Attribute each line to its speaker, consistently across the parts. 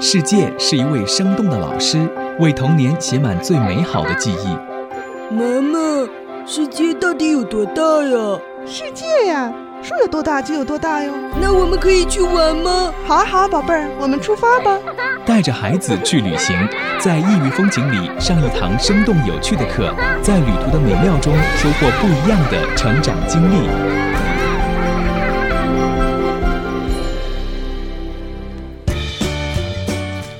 Speaker 1: 世界是一位生动的老师，为童年写满最美好的记忆。
Speaker 2: 妈妈，世界到底有多大呀？
Speaker 3: 世界呀，说有多大就有多大哟。
Speaker 2: 那我们可以去玩吗？
Speaker 3: 好啊，好啊，宝贝儿，我们出发吧。
Speaker 1: 带着孩子去旅行，在异域风景里上一堂生动有趣的课，在旅途的美妙中收获不一样的成长经历。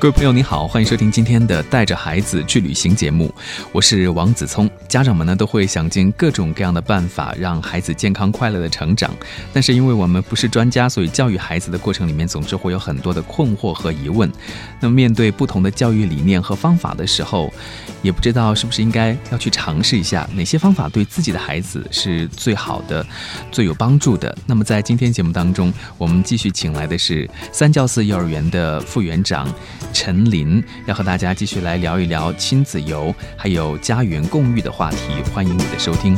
Speaker 1: 各位朋友，你好，欢迎收听今天的《带着孩子去旅行》节目，我是王子聪。家长们呢都会想尽各种各样的办法让孩子健康快乐的成长，但是因为我们不是专家，所以教育孩子的过程里面总是会有很多的困惑和疑问。那么面对不同的教育理念和方法的时候，也不知道是不是应该要去尝试一下哪些方法对自己的孩子是最好的、最有帮助的。那么在今天节目当中，我们继续请来的是三教寺幼儿园的副园长。陈林要和大家继续来聊一聊亲子游，还有家园共育的话题。欢迎你的收听。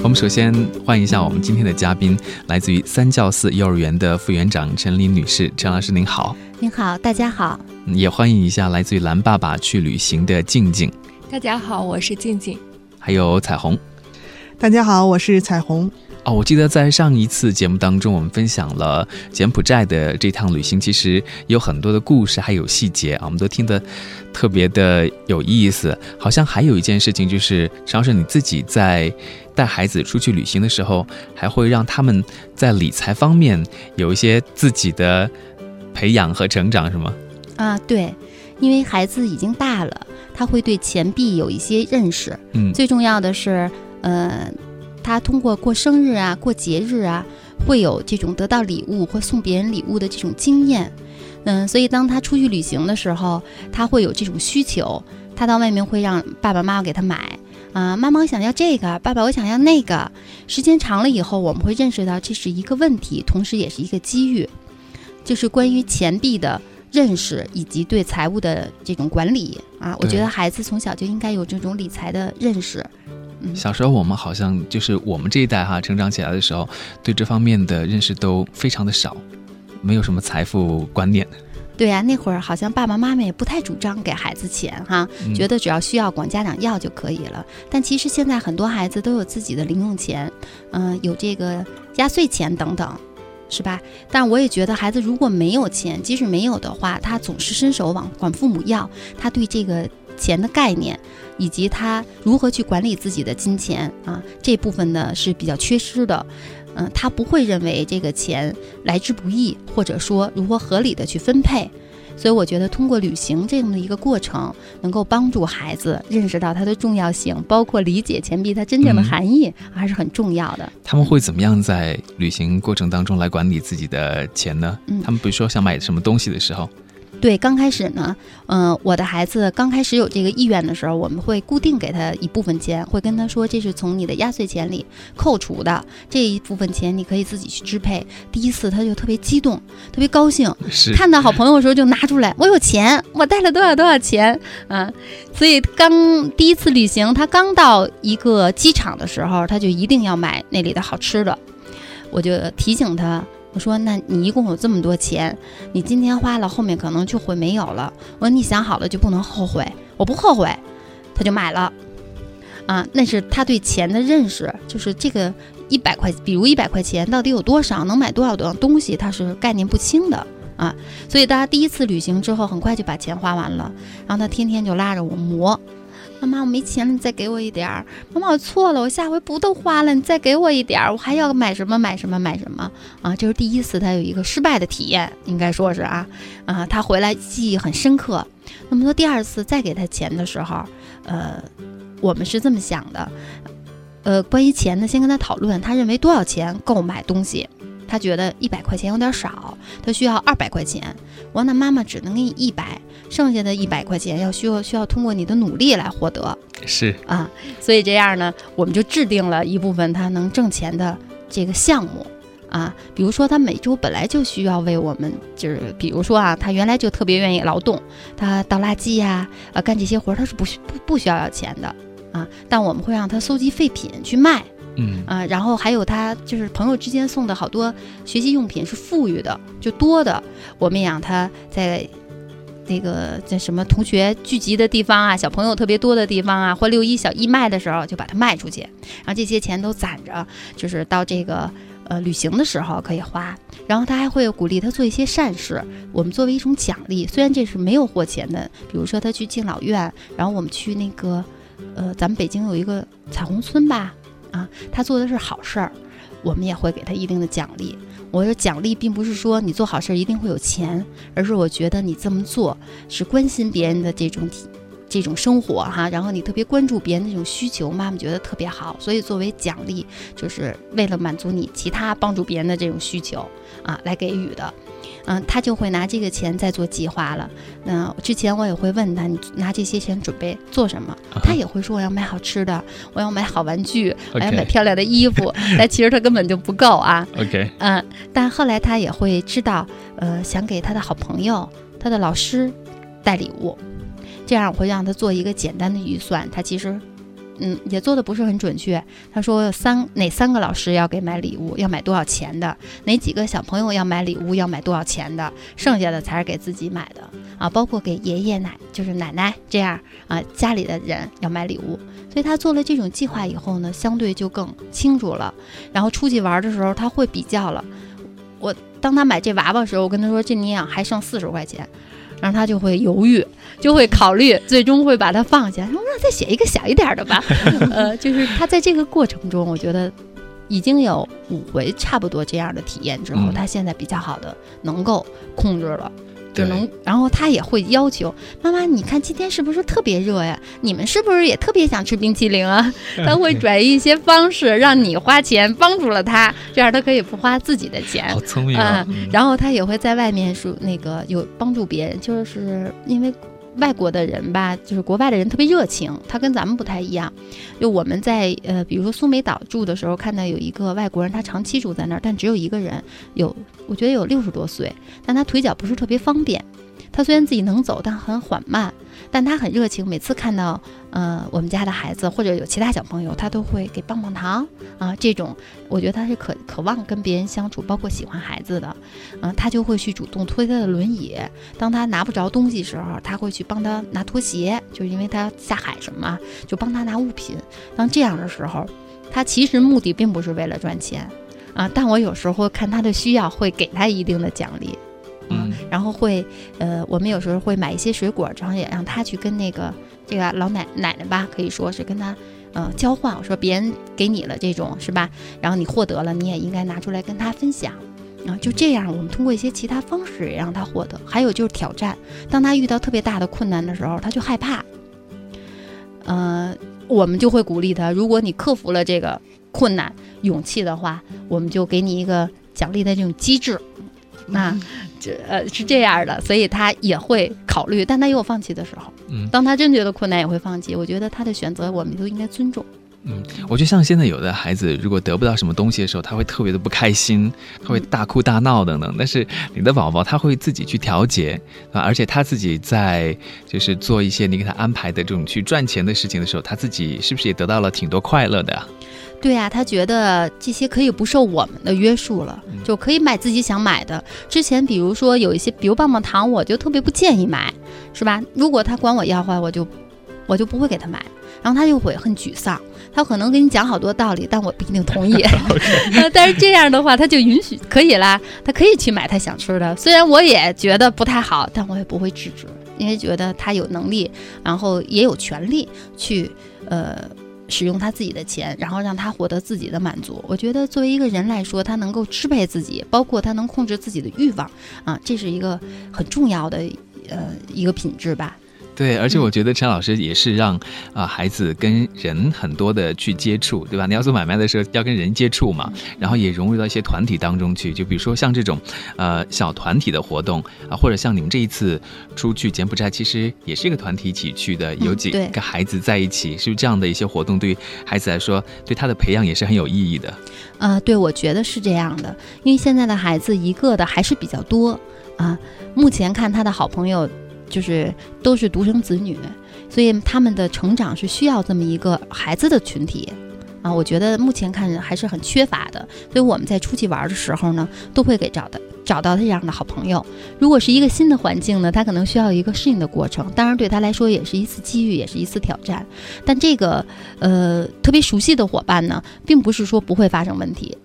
Speaker 1: 我们首先欢迎一下我们今天的嘉宾，来自于三教寺幼儿园的副园长陈琳女士。陈老师您好，
Speaker 4: 您好，大家好。
Speaker 1: 也欢迎一下来自于蓝爸爸去旅行的静静。
Speaker 5: 大家好，我是静静。
Speaker 1: 还有彩虹，
Speaker 3: 大家好，我是彩虹。
Speaker 1: 哦，我记得在上一次节目当中，我们分享了柬埔寨的这趟旅行，其实有很多的故事，还有细节啊，我们都听得特别的有意思。好像还有一件事情，就是常是你自己在带孩子出去旅行的时候，还会让他们在理财方面有一些自己的培养和成长，是吗？
Speaker 4: 啊，对，因为孩子已经大了。他会对钱币有一些认识，
Speaker 1: 嗯，
Speaker 4: 最重要的是，呃，他通过过生日啊、过节日啊，会有这种得到礼物或送别人礼物的这种经验，嗯，所以当他出去旅行的时候，他会有这种需求，他到外面会让爸爸妈妈给他买，啊，妈妈我想要这个，爸爸我想要那个，时间长了以后，我们会认识到这是一个问题，同时也是一个机遇，就是关于钱币的。认识以及对财务的这种管理啊，我觉得孩子从小就应该有这种理财的认识。
Speaker 1: 嗯，小时候我们好像就是我们这一代哈，成长起来的时候，对这方面的认识都非常的少，没有什么财富观念。
Speaker 4: 对呀，那会儿好像爸爸妈妈也不太主张给孩子钱哈，觉得只要需要管家长要就可以了。但其实现在很多孩子都有自己的零用钱，嗯，有这个压岁钱等等。是吧？但我也觉得，孩子如果没有钱，即使没有的话，他总是伸手往管父母要，他对这个钱的概念，以及他如何去管理自己的金钱啊，这部分呢是比较缺失的。嗯，他不会认为这个钱来之不易，或者说如何合理的去分配。所以我觉得通过旅行这样的一个过程，能够帮助孩子认识到它的重要性，包括理解钱币它真正的含义，还是很重要的。
Speaker 1: 他们会怎么样在旅行过程当中来管理自己的钱呢？他们比如说想买什么东西的时候。
Speaker 4: 对，刚开始呢，嗯，我的孩子刚开始有这个意愿的时候，我们会固定给他一部分钱，会跟他说这是从你的压岁钱里扣除的这一部分钱，你可以自己去支配。第一次他就特别激动，特别高兴，看到好朋友的时候就拿出来，我有钱，我带了多少多少钱啊！所以刚第一次旅行，他刚到一个机场的时候，他就一定要买那里的好吃的，我就提醒他。我说：“那你一共有这么多钱，你今天花了，后面可能就会没有了。我说你想好了就不能后悔，我不后悔，他就买了。啊，那是他对钱的认识，就是这个一百块，比如一百块钱到底有多少，能买多少多少东西，他是概念不清的啊。所以大家第一次旅行之后，很快就把钱花完了，然后他天天就拉着我磨。”妈妈，我没钱了，你再给我一点儿。妈妈，我错了，我下回不都花了，你再给我一点儿，我还要买什么买什么买什么啊！这是第一次，他有一个失败的体验，应该说是啊啊，他回来记忆很深刻。那么说第二次再给他钱的时候，呃，我们是这么想的，呃，关于钱呢，先跟他讨论，他认为多少钱够买东西。他觉得一百块钱有点少，他需要二百块钱。我说那妈妈只能给你一百，剩下的一百块钱要需要需要通过你的努力来获得。
Speaker 1: 是
Speaker 4: 啊，所以这样呢，我们就制定了一部分他能挣钱的这个项目啊。比如说他每周本来就需要为我们，就是比如说啊，他原来就特别愿意劳动，他倒垃圾呀，呃，干这些活他是不不不需要要钱的。啊，但我们会让他搜集废品去卖
Speaker 1: 嗯
Speaker 4: 啊，然后还有他就是朋友之间送的好多学习用品是富裕的，就多的，我们也让他在。那个在什么同学聚集的地方啊，小朋友特别多的地方啊，或六一小义卖的时候，就把它卖出去，然后这些钱都攒着，就是到这个呃旅行的时候可以花。然后他还会鼓励他做一些善事，我们作为一种奖励，虽然这是没有获钱的，比如说他去敬老院，然后我们去那个呃咱们北京有一个彩虹村吧，啊，他做的是好事儿，我们也会给他一定的奖励。我说奖励并不是说你做好事儿一定会有钱，而是我觉得你这么做是关心别人的这种体。这种生活哈，然后你特别关注别人那种需求，妈妈觉得特别好，所以作为奖励，就是为了满足你其他帮助别人的这种需求啊，来给予的。嗯，他就会拿这个钱在做计划了。那之前我也会问他，你拿这些钱准备做什么？他也会说我要买好吃的，我要买好玩具，我要买漂亮的衣服。但其实他根本就不够啊。
Speaker 1: OK，
Speaker 4: 嗯，但后来他也会知道，呃，想给他的好朋友、他的老师带礼物，这样我会让他做一个简单的预算。他其实，嗯，也做的不是很准确。他说三哪三个老师要给买礼物，要买多少钱的，哪几个小朋友要买礼物要买多少钱的，剩下的才是给自己买的啊，包括给爷爷奶就是奶奶这样啊家里的人要买礼物。所以他做了这种计划以后呢，相对就更清楚了。然后出去玩的时候，他会比较了。我当他买这娃娃的时候，我跟他说这你养还剩四十块钱，然后他就会犹豫，就会考虑，最终会把它放下。说那再写一个小一点的吧。呃，就是他在这个过程中，我觉得已经有五回差不多这样的体验之后，
Speaker 1: 嗯
Speaker 4: 他现在比较好的能够控制了。就
Speaker 1: 对
Speaker 4: 能，然后他也会要求妈妈，你看今天是不是特别热呀？你们是不是也特别想吃冰淇淋啊？他会转移一些方式让你花钱，帮助了他，这样他可以不花自己的钱
Speaker 1: 好。聪明啊！
Speaker 4: 嗯，然后他也会在外面说那个有帮助别人，就是因为外国的人吧，就是国外的人特别热情，他跟咱们不太一样。就我们在呃，比如说苏梅岛住的时候，看到有一个外国人，他长期住在那儿，但只有一个人，有我觉得有六十多岁，但他腿脚不是特别方便。他虽然自己能走，但很缓慢，但他很热情。每次看到呃我们家的孩子或者有其他小朋友，他都会给棒棒糖啊、这种，我觉得他是渴渴望跟别人相处，包括喜欢孩子的，嗯、他就会去主动推他的轮椅。当他拿不着东西时候，他会去帮他拿拖鞋，就是因为他下海什么，就帮他拿物品。当这样的时候，他其实目的并不是为了赚钱啊，但我有时候看他的需要，会给他一定的奖励。
Speaker 1: 嗯
Speaker 4: 然后会，呃，我们有时候会买一些水果，然后也让他去跟那个这个老奶奶奶吧，可以说是跟他，呃，交换。我说别人给你了这种是吧？然后你获得了，你也应该拿出来跟他分享。啊，就这样，我们通过一些其他方式也让他获得。还有就是挑战，当他遇到特别大的困难的时候，他就害怕。呃，我们就会鼓励他，如果你克服了这个困难、勇气的话，我们就给你一个奖励的这种机制。那这呃是这样的，所以他也会考虑，但他也有放弃的时候。
Speaker 1: 嗯
Speaker 4: 当他真觉得困难，也会放弃。我觉得他的选择，我们都应该尊重。
Speaker 1: 嗯，我觉得像现在有的孩子，如果得不到什么东西的时候，他会特别的不开心，他会大哭大闹等等。但是你的宝宝他会自己去调节啊，而且他自己在就是做一些你给他安排的这种去赚钱的事情的时候，他自己是不是也得到了挺多快乐的呀？
Speaker 4: 对呀、他觉得这些可以不受我们的约束了，
Speaker 1: 嗯
Speaker 4: 就可以买自己想买的。之前比如说有一些，比如棒棒糖，我就特别不建议买，是吧？如果他管我要话，我就我就不会给他买，然后他就会很沮丧。他可能给你讲好多道理，但我不一定同意。呃但是这样的话，他就允许可以啦，他可以去买他想吃的。虽然我也觉得不太好，但我也不会制止，因为觉得他有能力，然后也有权利去呃使用他自己的钱，然后让他获得自己的满足。我觉得作为一个人来说，他能够支配自己，包括他能控制自己的欲望啊，这是一个很重要的呃一个品质吧。
Speaker 1: 对，而且
Speaker 4: 嗯
Speaker 1: 我觉得陈老师也是让啊、孩子跟人很多的去接触，对吧？你要做买卖的时候要跟人接触嘛，然后也融入到一些团体当中去，就比如说像这种呃小团体的活动啊、或者像你们这一次出去柬埔寨，其实也是一个团体一起去的，有几个孩子在一起，是不是这样的一些活动对于孩子来说，对他的培养也是很有意义的？
Speaker 4: 呃，对，我觉得是这样的，因为现在的孩子一个的还是比较多啊。目前看他的好朋友就是都是独生子女，所以他们的成长是需要这么一个孩子的群体。啊，我觉得目前看还是很缺乏的，所以我们在出去玩的时候呢，都会给找的找到这样的好朋友。如果是一个新的环境呢，他可能需要一个适应的过程，当然对他来说也是一次机遇，也是一次挑战。但这个呃特别熟悉的伙伴呢，并不是说不会发生问题，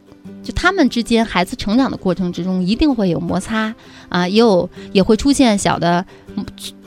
Speaker 4: 就他们之间孩子成长的过程之中，一定会有摩擦啊，也有也会出现小的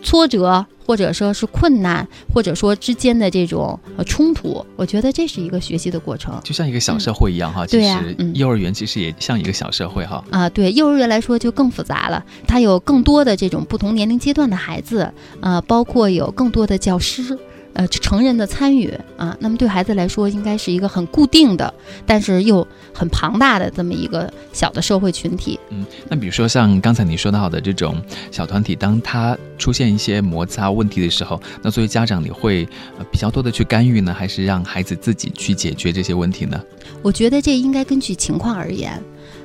Speaker 4: 挫折。或者说是困难，或者说之间的这种呃冲突，我觉得这是一个学习的过程，
Speaker 1: 就像一个小社会一样哈。
Speaker 4: 对呀，
Speaker 1: 幼儿园其实也像一个小社会哈。
Speaker 4: 啊，对，幼儿园来说就更复杂了，它有更多的这种不同年龄阶段的孩子，呃，包括有更多的教师。呃，成人的参与啊，那么对孩子来说，应该是一个很固定的，但是又很庞大的这么一个小的社会群体。
Speaker 1: 嗯，那比如说像刚才你说到的这种小团体，当他出现一些摩擦问题的时候，那作为家长，你会比较多的去干预呢，还是让孩子自己去解决这些问题呢？
Speaker 4: 我觉得这应该根据情况而言，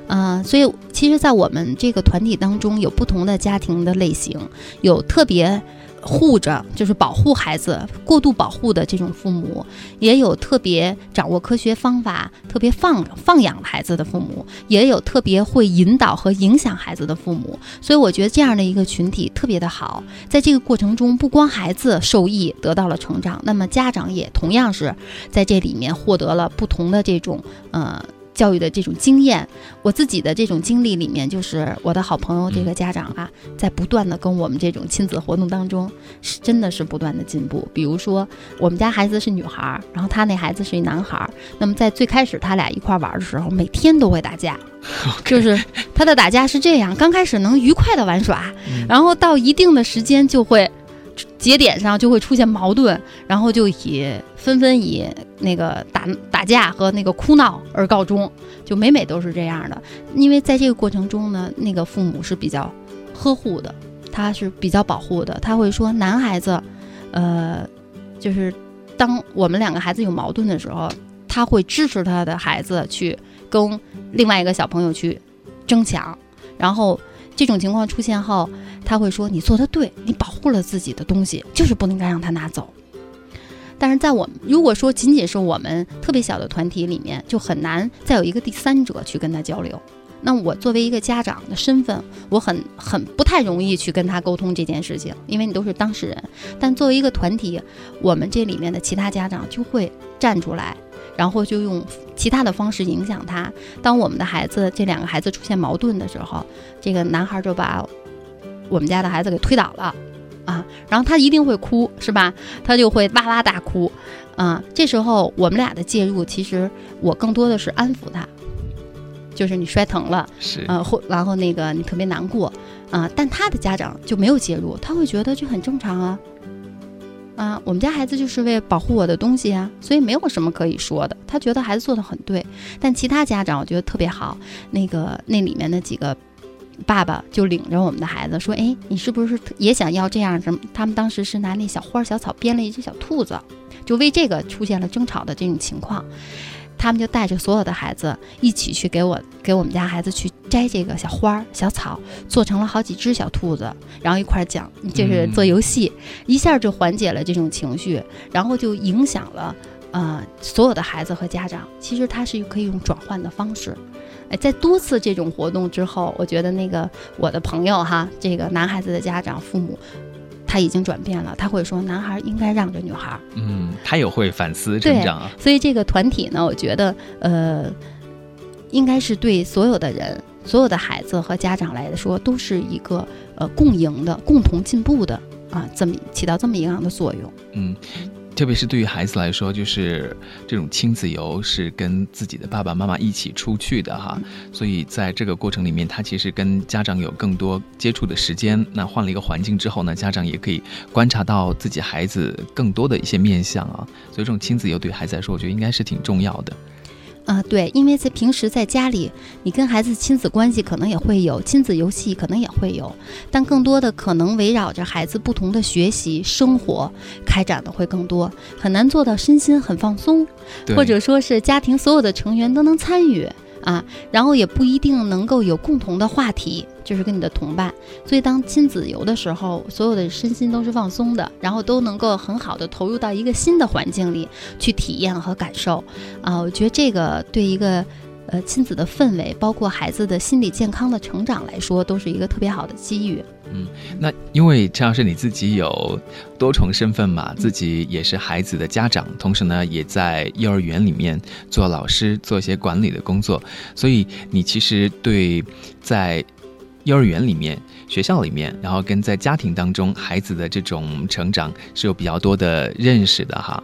Speaker 4: 啊，所以其实，在我们这个团体当中，有不同的家庭的类型，有特别。护着就是保护孩子，过度保护的这种父母，也有特别掌握科学方法、特别放放养孩子的父母，也有特别会引导和影响孩子的父母。所以我觉得这样的一个群体特别的好，在这个过程中，不光孩子受益得到了成长，那么家长也同样是在这里面获得了不同的这种呃。教育的这种经验，我自己的这种经历里面，就是我的好朋友这个家长啊，在不断的跟我们这种亲子活动当中，是真的是不断的进步。比如说，我们家孩子是女孩，然后他那孩子是一男孩，那么在最开始他俩一块玩的时候，每天都会打架，就是他的打架是这样：刚开始能愉快的玩耍，然后到一定的时间就会。节点上就会出现矛盾，然后就以纷纷以那个打打架和那个哭闹而告终，就每每都是这样的。因为在这个过程中呢，那个父母是比较呵护的，他是比较保护的，他会说男孩子，呃，就是当我们两个孩子有矛盾的时候，他会支持他的孩子去跟另外一个小朋友去争抢，然后。这种情况出现后，他会说：“你做的对，你保护了自己的东西，就是不应该让他拿走。”但是在我们如果说仅仅是我们特别小的团体里面，就很难再有一个第三者去跟他交流。那我作为一个家长的身份，我很很不太容易去跟他沟通这件事情，因为你都是当事人。但作为一个团体，我们这里面的其他家长就会站出来。然后就用其他的方式影响他。当我们的孩子这两个孩子出现矛盾的时候，这个男孩就把我们家的孩子给推倒了，啊，然后他一定会哭，是吧？他就会哇哇大哭，啊，这时候我们俩的介入，其实我更多的是安抚他，就是你摔疼了，
Speaker 1: 是，
Speaker 4: 呃，或然后那个你特别难过，啊，但他的家长就没有介入，他会觉得这很正常啊。啊，我们家孩子就是为了保护我的东西啊，所以没有什么可以说的。他觉得孩子做的很对，但其他家长我觉得特别好。那个那里面的几个爸爸就领着我们的孩子说：“哎，你是不是也想要这样？什么？他们当时是拿那小花小草编了一只小兔子，就为这个出现了争吵的这种情况。”他们就带着所有的孩子一起去给我给我们家孩子去摘这个小花儿小草，做成了好几只小兔子，然后一块儿讲，就是做游戏，一下就缓解了这种情绪，然后就影响了呃所有的孩子和家长。其实它是可以用转换的方式，哎，在多次这种活动之后，我觉得那个我的朋友哈，这个男孩子的家长父母。他已经转变了，他会说男孩应该让着女孩。
Speaker 1: 嗯，他也会反思成长啊。
Speaker 4: 所以这个团体呢，我觉得呃，应该是对所有的人、所有的孩子和家长来说，都是一个呃共赢的、共同进步的啊，这么起到这么一样的作用。
Speaker 1: 嗯。特别是对于孩子来说，就是这种亲子游是跟自己的爸爸妈妈一起出去的哈，所以在这个过程里面，他其实跟家长有更多接触的时间。那换了一个环境之后呢，家长也可以观察到自己孩子更多的一些面相啊，所以这种亲子游对孩子来说，我觉得应该是挺重要的。
Speaker 4: 啊，对，因为在平时在家里，你跟孩子亲子关系可能也会有亲子游戏，可能也会有，但更多的可能围绕着孩子不同的学习生活开展的会更多，很难做到身心很放松，或者说是家庭所有的成员都能参与啊，然后也不一定能够有共同的话题，就是跟你的同伴。所以当亲子游的时候，所有的身心都是放松的，然后都能够很好的投入到一个新的环境里去体验和感受。啊，我觉得这个对一个呃亲子的氛围，包括孩子的心理健康的成长来说，都是一个特别好的机遇。
Speaker 1: 嗯那因为陈老师你自己有多重身份嘛，自己也是孩子的家长，同时呢也在幼儿园里面做老师，做一些管理的工作，所以你其实对在幼儿园里面、学校里面，然后跟在家庭当中孩子的这种成长是有比较多的认识的哈。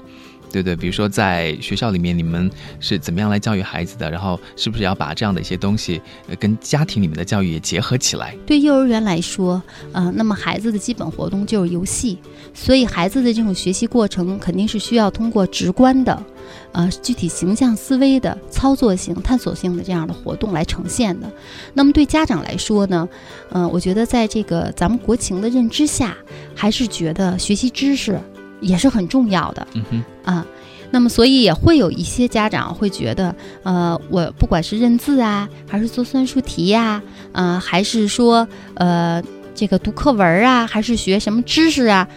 Speaker 1: 对对，比如说在学校里面，你们是怎么样来教育孩子的？然后是不是要把这样的一些东西，呃，跟家庭里面的教育也结合起来？
Speaker 4: 对幼儿园来说，呃，那么孩子的基本活动就是游戏，所以孩子的这种学习过程肯定是需要通过直观的，呃，具体形象思维的操作性、探索性的这样的活动来呈现的。那么对家长来说呢，呃，我觉得在这个咱们国情的认知下，还是觉得学习知识也是很重要的。
Speaker 1: 嗯哼。
Speaker 4: 啊，那么所以也会有一些家长会觉得，呃，我不管是认字啊，还是做算术题呀、呃，还是说呃这个读课文啊，还是学什么知识啊，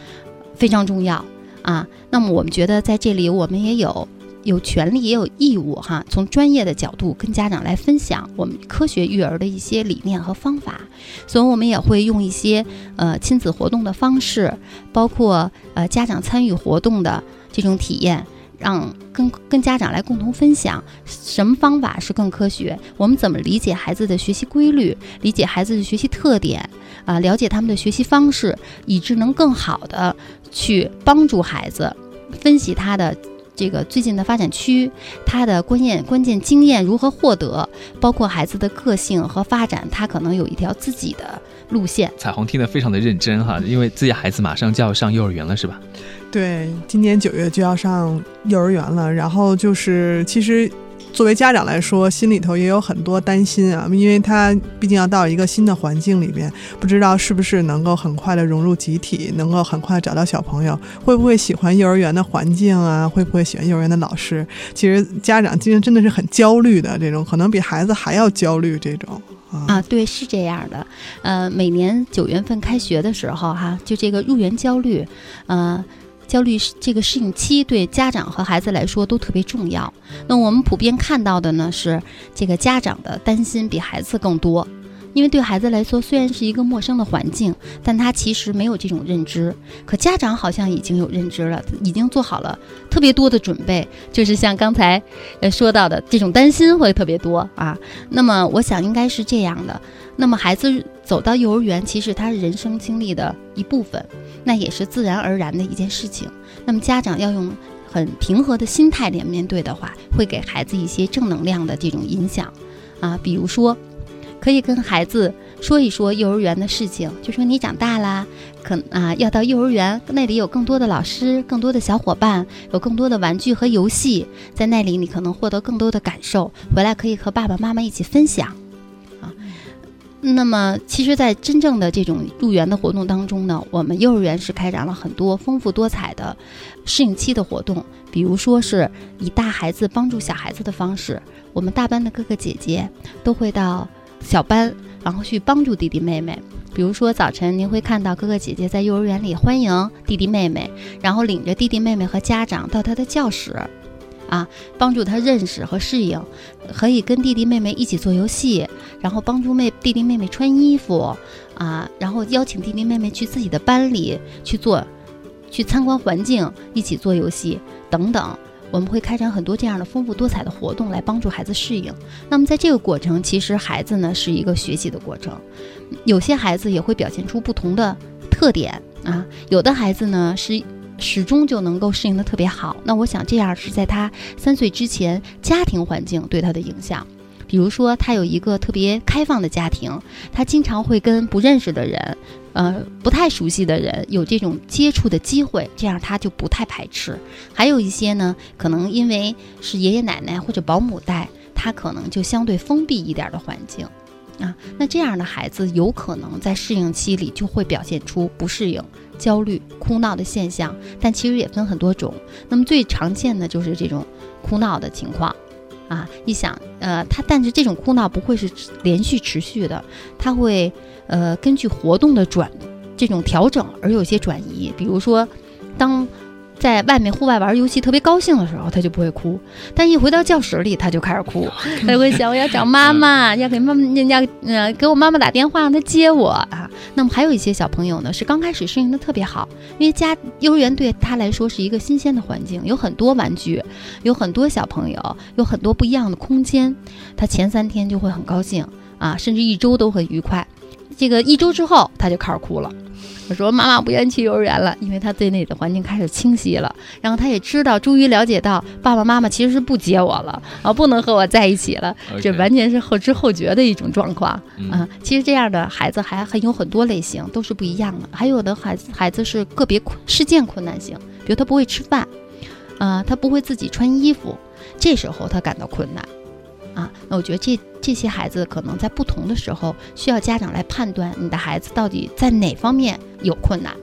Speaker 4: 非常重要啊。那么我们觉得在这里，我们也有有权利也有义务哈，从专业的角度跟家长来分享我们科学育儿的一些理念和方法。所以我们也会用一些呃亲子活动的方式，包括呃家长参与活动的。这种体验，让跟跟家长来共同分享什么方法是更科学，我们怎么理解孩子的学习规律，理解孩子的学习特点，啊，了解他们的学习方式，以致能更好的去帮助孩子分析他的这个最近的发展区，他的关键关键经验如何获得，包括孩子的个性和发展，他可能有一条自己的路线。
Speaker 1: 彩虹听得非常的认真哈，因为自己孩子马上就要上幼儿园了，是吧？
Speaker 3: 对，今年九月就要上幼儿园了，然后就是其实作为家长来说，心里头也有很多担心啊，因为他毕竟要到一个新的环境里边，不知道是不是能够很快的融入集体，能够很快找到小朋友，会不会喜欢幼儿园的环境啊？会不会喜欢幼儿园的老师？其实家长今天真的是很焦虑的，这种可能比孩子还要焦虑这种。
Speaker 4: 啊，对，是这样的，呃，每年九月份开学的时候，哈，就这个入园焦虑，呃。焦虑这个适应期对家长和孩子来说都特别重要。那我们普遍看到的呢是，这个家长的担心比孩子更多，因为对孩子来说虽然是一个陌生的环境，但他其实没有这种认知。可家长好像已经有认知了，已经做好了特别多的准备，就是像刚才呃说到的这种担心会特别多啊。那么我想应该是这样的。那么孩子走到幼儿园，其实他是人生经历的一部分。那也是自然而然的一件事情。那么家长要用很平和的心态来面对的话，会给孩子一些正能量的这种影响啊。比如说，可以跟孩子说一说幼儿园的事情，就说你长大啦，可啊要到幼儿园，那里有更多的老师，更多的小伙伴，有更多的玩具和游戏，在那里你可能获得更多的感受，回来可以和爸爸妈妈一起分享。那么，其实，在真正的这种入园的活动当中呢，我们幼儿园是开展了很多丰富多彩的适应期的活动。比如说，是以大孩子帮助小孩子的方式，我们大班的哥哥姐姐都会到小班，然后去帮助弟弟妹妹。比如说，早晨您会看到哥哥姐姐在幼儿园里欢迎弟弟妹妹，然后领着弟弟妹妹和家长到他的教室。啊，帮助他认识和适应，可以跟弟弟妹妹一起做游戏，然后帮助妹弟弟妹妹穿衣服，啊，然后邀请弟弟妹妹去自己的班里去做，去参观环境，一起做游戏等等。我们会开展很多这样的丰富多彩的活动来帮助孩子适应。那么在这个过程，其实孩子呢是一个学习的过程，有些孩子也会表现出不同的特点啊，有的孩子呢是。始终就能够适应的特别好。那我想这样是在他三岁之前，家庭环境对他的影响。比如说，他有一个特别开放的家庭，他经常会跟不认识的人，呃，不太熟悉的人有这种接触的机会，这样他就不太排斥。还有一些呢，可能因为是爷爷奶奶或者保姆带，他可能就相对封闭一点的环境。啊，那这样的孩子有可能在适应期里就会表现出不适应、焦虑、哭闹的现象，但其实也分很多种。那么最常见的就是这种哭闹的情况，啊，一想，呃，他但是这种哭闹不会是连续持续的，他会呃根据活动的转这种调整而有些转移。比如说，当在外面户外玩游戏特别高兴的时候，他就不会哭；但一回到教室里，他就开始哭，他就会想我要找妈妈，要给妈妈，要呃给我妈妈打电话让她接我啊。那么还有一些小朋友呢，是刚开始适应的特别好，因为家幼儿园对他来说是一个新鲜的环境，有很多玩具，有很多小朋友，有很多不一样的空间，他前三天就会很高兴啊，甚至一周都很愉快。这个一周之后，他就开始哭了。我说妈妈不愿意去幼儿园了，因为他对那里的环境开始清晰了，然后他也知道，终于了解到爸爸妈妈其实是不接我了啊，不能和我在一起了，这完全是后知后觉的一种状况啊。其实这样的孩子还很有很多类型，都是不一样的。还有的孩子孩子是个别困事件困难型，比如他不会吃饭，啊，他不会自己穿衣服，这时候他感到困难。啊，那我觉得这这些孩子可能在不同的时候需要家长来判断你的孩子到底在哪方面有困难，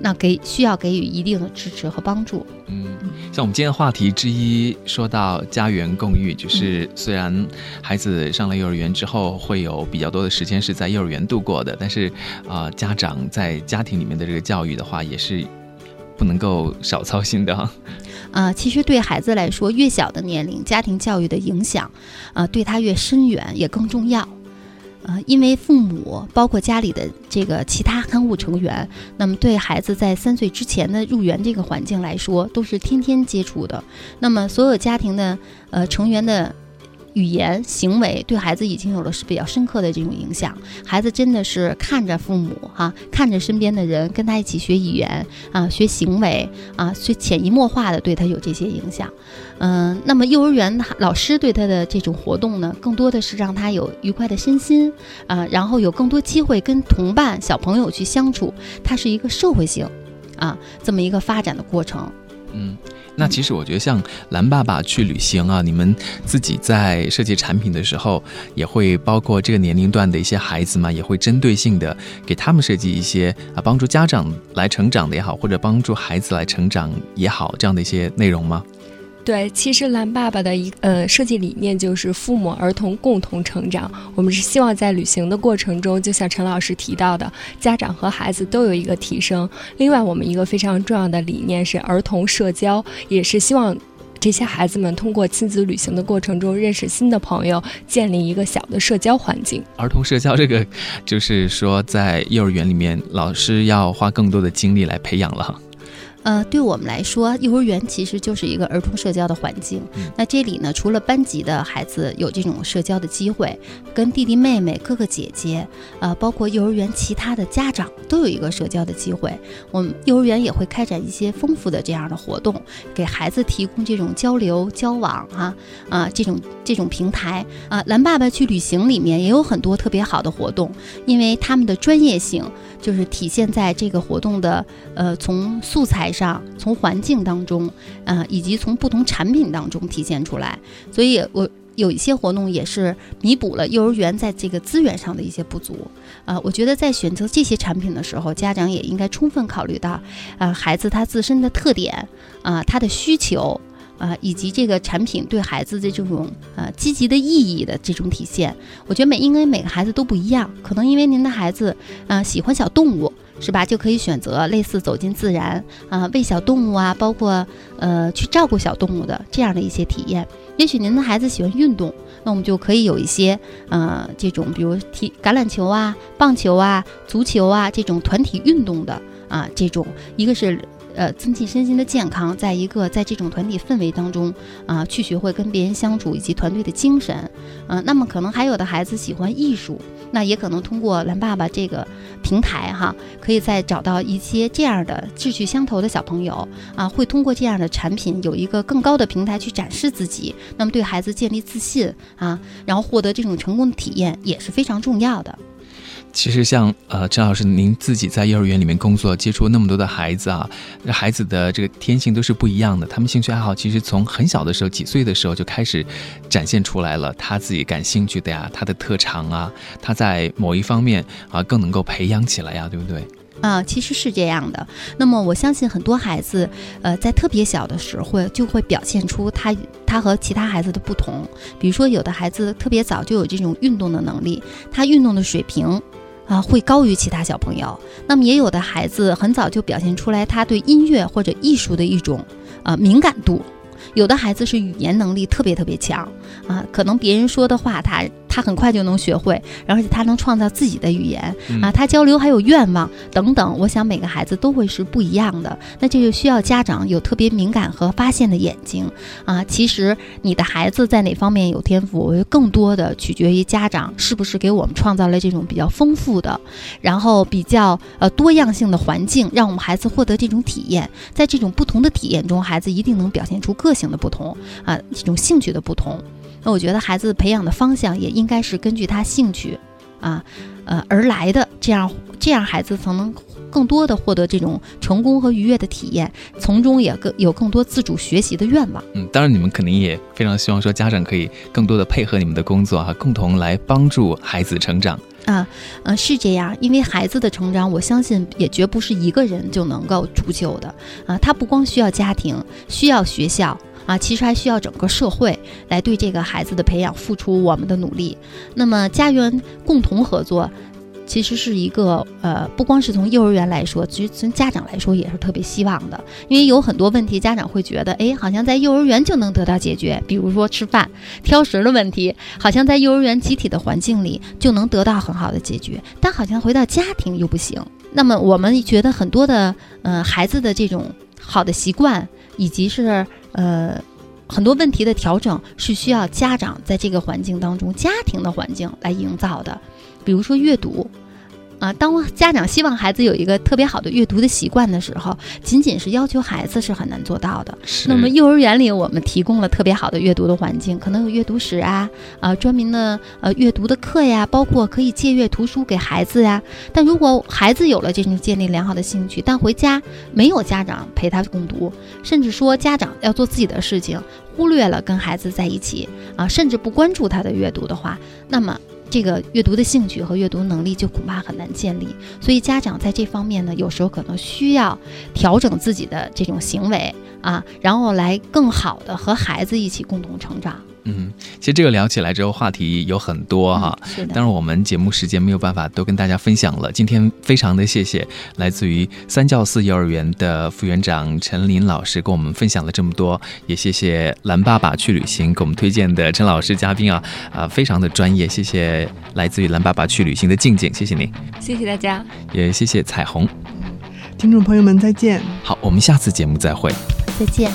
Speaker 4: 那给需要给予一定的支持和帮助。
Speaker 1: 嗯，像我们今天的话题之一说到家园共育，就是虽然孩子上了幼儿园之后会有比较多的时间是在幼儿园度过的，但是啊，家长在家庭里面的这个教育的话也是。不能够少操心的哈，
Speaker 4: 啊，其实对孩子来说，越小的年龄，家庭教育的影响，啊，对他越深远，也更重要，啊，因为父母包括家里的这个其他看护成员，那么对孩子在三岁之前的入园这个环境来说，都是天天接触的，那么所有家庭的呃成员的。语言行为对孩子已经有了是比较深刻的这种影响，孩子真的是看着父母哈，看着身边的人跟他一起学语言啊，学行为啊，所以潜移默化的对他有这些影响。嗯，那么幼儿园老师对他的这种活动呢，更多的是让他有愉快的身心啊，然后有更多机会跟同伴小朋友去相处，它是一个社会性啊这么一个发展的过程。
Speaker 1: 嗯。那其实我觉得，像蓝爸爸去旅行啊，你们自己在设计产品的时候，也会包括这个年龄段的一些孩子嘛，也会针对性的给他们设计一些啊，帮助家长来成长的也好，或者帮助孩子来成长也好，这样的一些内容吗？
Speaker 5: 对，其实蓝爸爸的一呃设计理念就是父母儿童共同成长。我们是希望在旅行的过程中，就像陈老师提到的，家长和孩子都有一个提升。另外，我们一个非常重要的理念是儿童社交，也是希望这些孩子们通过亲子旅行的过程中认识新的朋友，建立一个小的社交环境。
Speaker 1: 儿童社交这个，就是说在幼儿园里面，老师要花更多的精力来培养了。
Speaker 4: 呃，对我们来说，幼儿园其实就是一个儿童社交的环境。那这里呢，除了班级的孩子有这种社交的机会，跟弟弟妹妹、哥哥姐姐，呃，包括幼儿园其他的家长都有一个社交的机会。我们幼儿园也会开展一些丰富的这样的活动，给孩子提供这种交流、交往哈啊这种这种平台啊。蓝爸爸去旅行里面也有很多特别好的活动，因为他们的专业性就是体现在这个活动的呃从素材。上从环境当中，呃，以及从不同产品当中体现出来，所以我有一些活动也是弥补了幼儿园在这个资源上的一些不足，啊，我觉得在选择这些产品的时候，家长也应该充分考虑到，啊，孩子他自身的特点，啊，他的需求，啊，以及这个产品对孩子的这种呃积极的意义的这种体现。我觉得每因为每个孩子都不一样，可能因为您的孩子，呃，喜欢小动物。是吧？就可以选择类似走进自然啊，喂小动物啊，包括呃去照顾小动物的这样的一些体验。也许您的孩子喜欢运动，那我们就可以有一些呃这种，比如踢橄榄球啊、棒球啊、足球啊这种团体运动的啊，这种一个是。呃，增进身心的健康，在一个在这种团体氛围当中啊，去学会跟别人相处以及团队的精神，嗯，那么可能还有的孩子喜欢艺术，那也可能通过蓝爸爸这个平台哈，可以再找到一些这样的志趣相投的小朋友啊，会通过这样的产品有一个更高的平台去展示自己，那么对孩子建立自信啊，然后获得这种成功的体验也是非常重要的。
Speaker 1: 其实像呃陈老师，您自己在幼儿园里面工作，接触那么多的孩子啊，孩子的这个天性都是不一样的。他们兴趣爱好其实从很小的时候，几岁的时候就开始展现出来了，他自己感兴趣的呀，他的特长啊，他在某一方面啊更能够培养起来呀，对不对？
Speaker 4: 啊，其实是这样的。那么我相信很多孩子，呃，在特别小的时候会就会表现出他他和其他孩子的不同。比如说，有的孩子特别早就有这种运动的能力，他运动的水平啊会高于其他小朋友。那么也有的孩子很早就表现出来他对音乐或者艺术的一种呃敏感度。有的孩子是语言能力特别特别强啊，可能别人说的话他。他很快就能学会，而且他能创造自己的语言啊，他交流还有愿望等等。我想每个孩子都会是不一样的，那这就需要家长有特别敏感和发现的眼睛啊。其实你的孩子在哪方面有天赋，我觉得更多的取决于家长是不是给我们创造了这种比较丰富的，然后比较呃多样性的环境，让我们孩子获得这种体验。在这种不同的体验中，孩子一定能表现出个性的不同啊，这种兴趣的不同。那我觉得孩子培养的方向也应该是根据他兴趣，啊，呃而来的，这样这样孩子才能更多的获得这种成功和愉悦的体验，从中也更有更多自主学习的愿望。
Speaker 1: 嗯，当然你们肯定也非常希望说家长可以更多的配合你们的工作哈，共同来帮助孩子成长。
Speaker 4: 啊，呃，是这样，因为孩子的成长，我相信也绝不是一个人就能够铸就的啊，他不光需要家庭，需要学校。啊，其实还需要整个社会来对这个孩子的培养付出我们的努力。那么家园共同合作，其实是一个呃，不光是从幼儿园来说，其实从家长来说也是特别希望的。因为有很多问题，家长会觉得，哎，好像在幼儿园就能得到解决，比如说吃饭、挑食的问题，好像在幼儿园集体的环境里就能得到很好的解决，但好像回到家庭又不行。那么我们觉得很多的呃孩子的这种好的习惯，以及是。呃，很多问题的调整是需要家长在这个环境当中，家庭的环境来营造的。比如说阅读，啊，当家长希望孩子有一个特别好的阅读的习惯的时候，仅仅是要求孩子是很难做到的。那么幼儿园里我们提供了特别好的阅读的环境，可能有阅读室啊，啊，专门的呃阅读的课呀，包括可以借阅图书给孩子呀。但如果孩子有了这种建立良好的兴趣，但回家没有家长陪他共读。甚至说家长要做自己的事情，忽略了跟孩子在一起啊，甚至不关注他的阅读的话，那么这个阅读的兴趣和阅读能力就恐怕很难建立。所以家长在这方面呢，有时候可能需要调整自己的这种行为啊，然后来更好的和孩子一起共同成长。
Speaker 1: 嗯，其实这个聊起来之后，话题有很多哈。
Speaker 4: 是的。
Speaker 1: 当然，我们节目时间没有办法都跟大家分享了。今天非常的谢谢来自于三教寺幼儿园的副园长陈林老师跟我们分享了这么多，也谢谢蓝爸爸去旅行给我们推荐的陈老师嘉宾啊啊，非常的专业。谢谢来自于蓝爸爸去旅行的静静，谢谢您。
Speaker 5: 谢谢大家。
Speaker 1: 也谢谢彩虹。
Speaker 3: 听众朋友们，再见。
Speaker 1: 好，我们下次节目再会。
Speaker 4: 再见。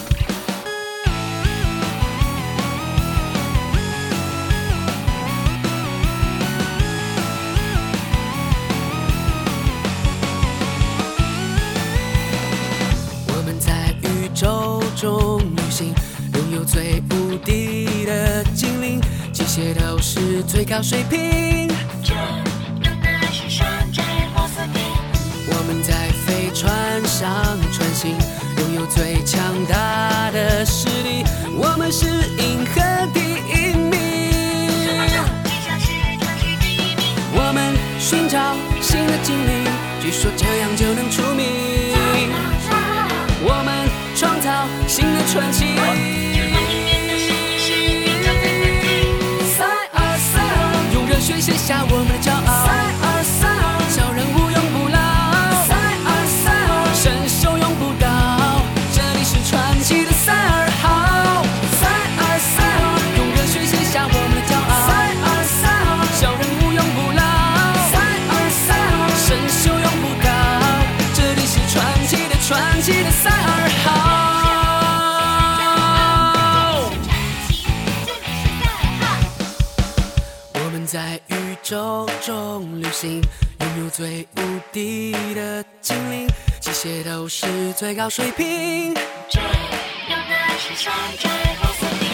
Speaker 6: 最高水平。这用的是山寨螺丝钉。我们在飞船上穿行，拥有最强大的实力。我们是银河第一名。我们寻找新的精灵，据说这样就能出名。我们创造新的传奇。写下我们的骄傲。宙中旅行，拥有最无敌的精灵，机械都是最高水平。这用的是山寨螺丝钉。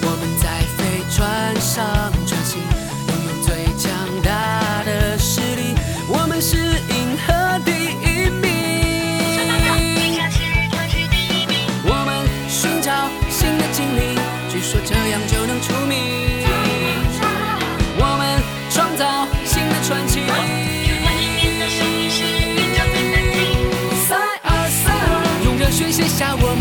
Speaker 6: 我们在飞船上穿行，拥有最强大的实力。我们是银河第一名。我们寻找新的精灵，据说这样就能出名。下我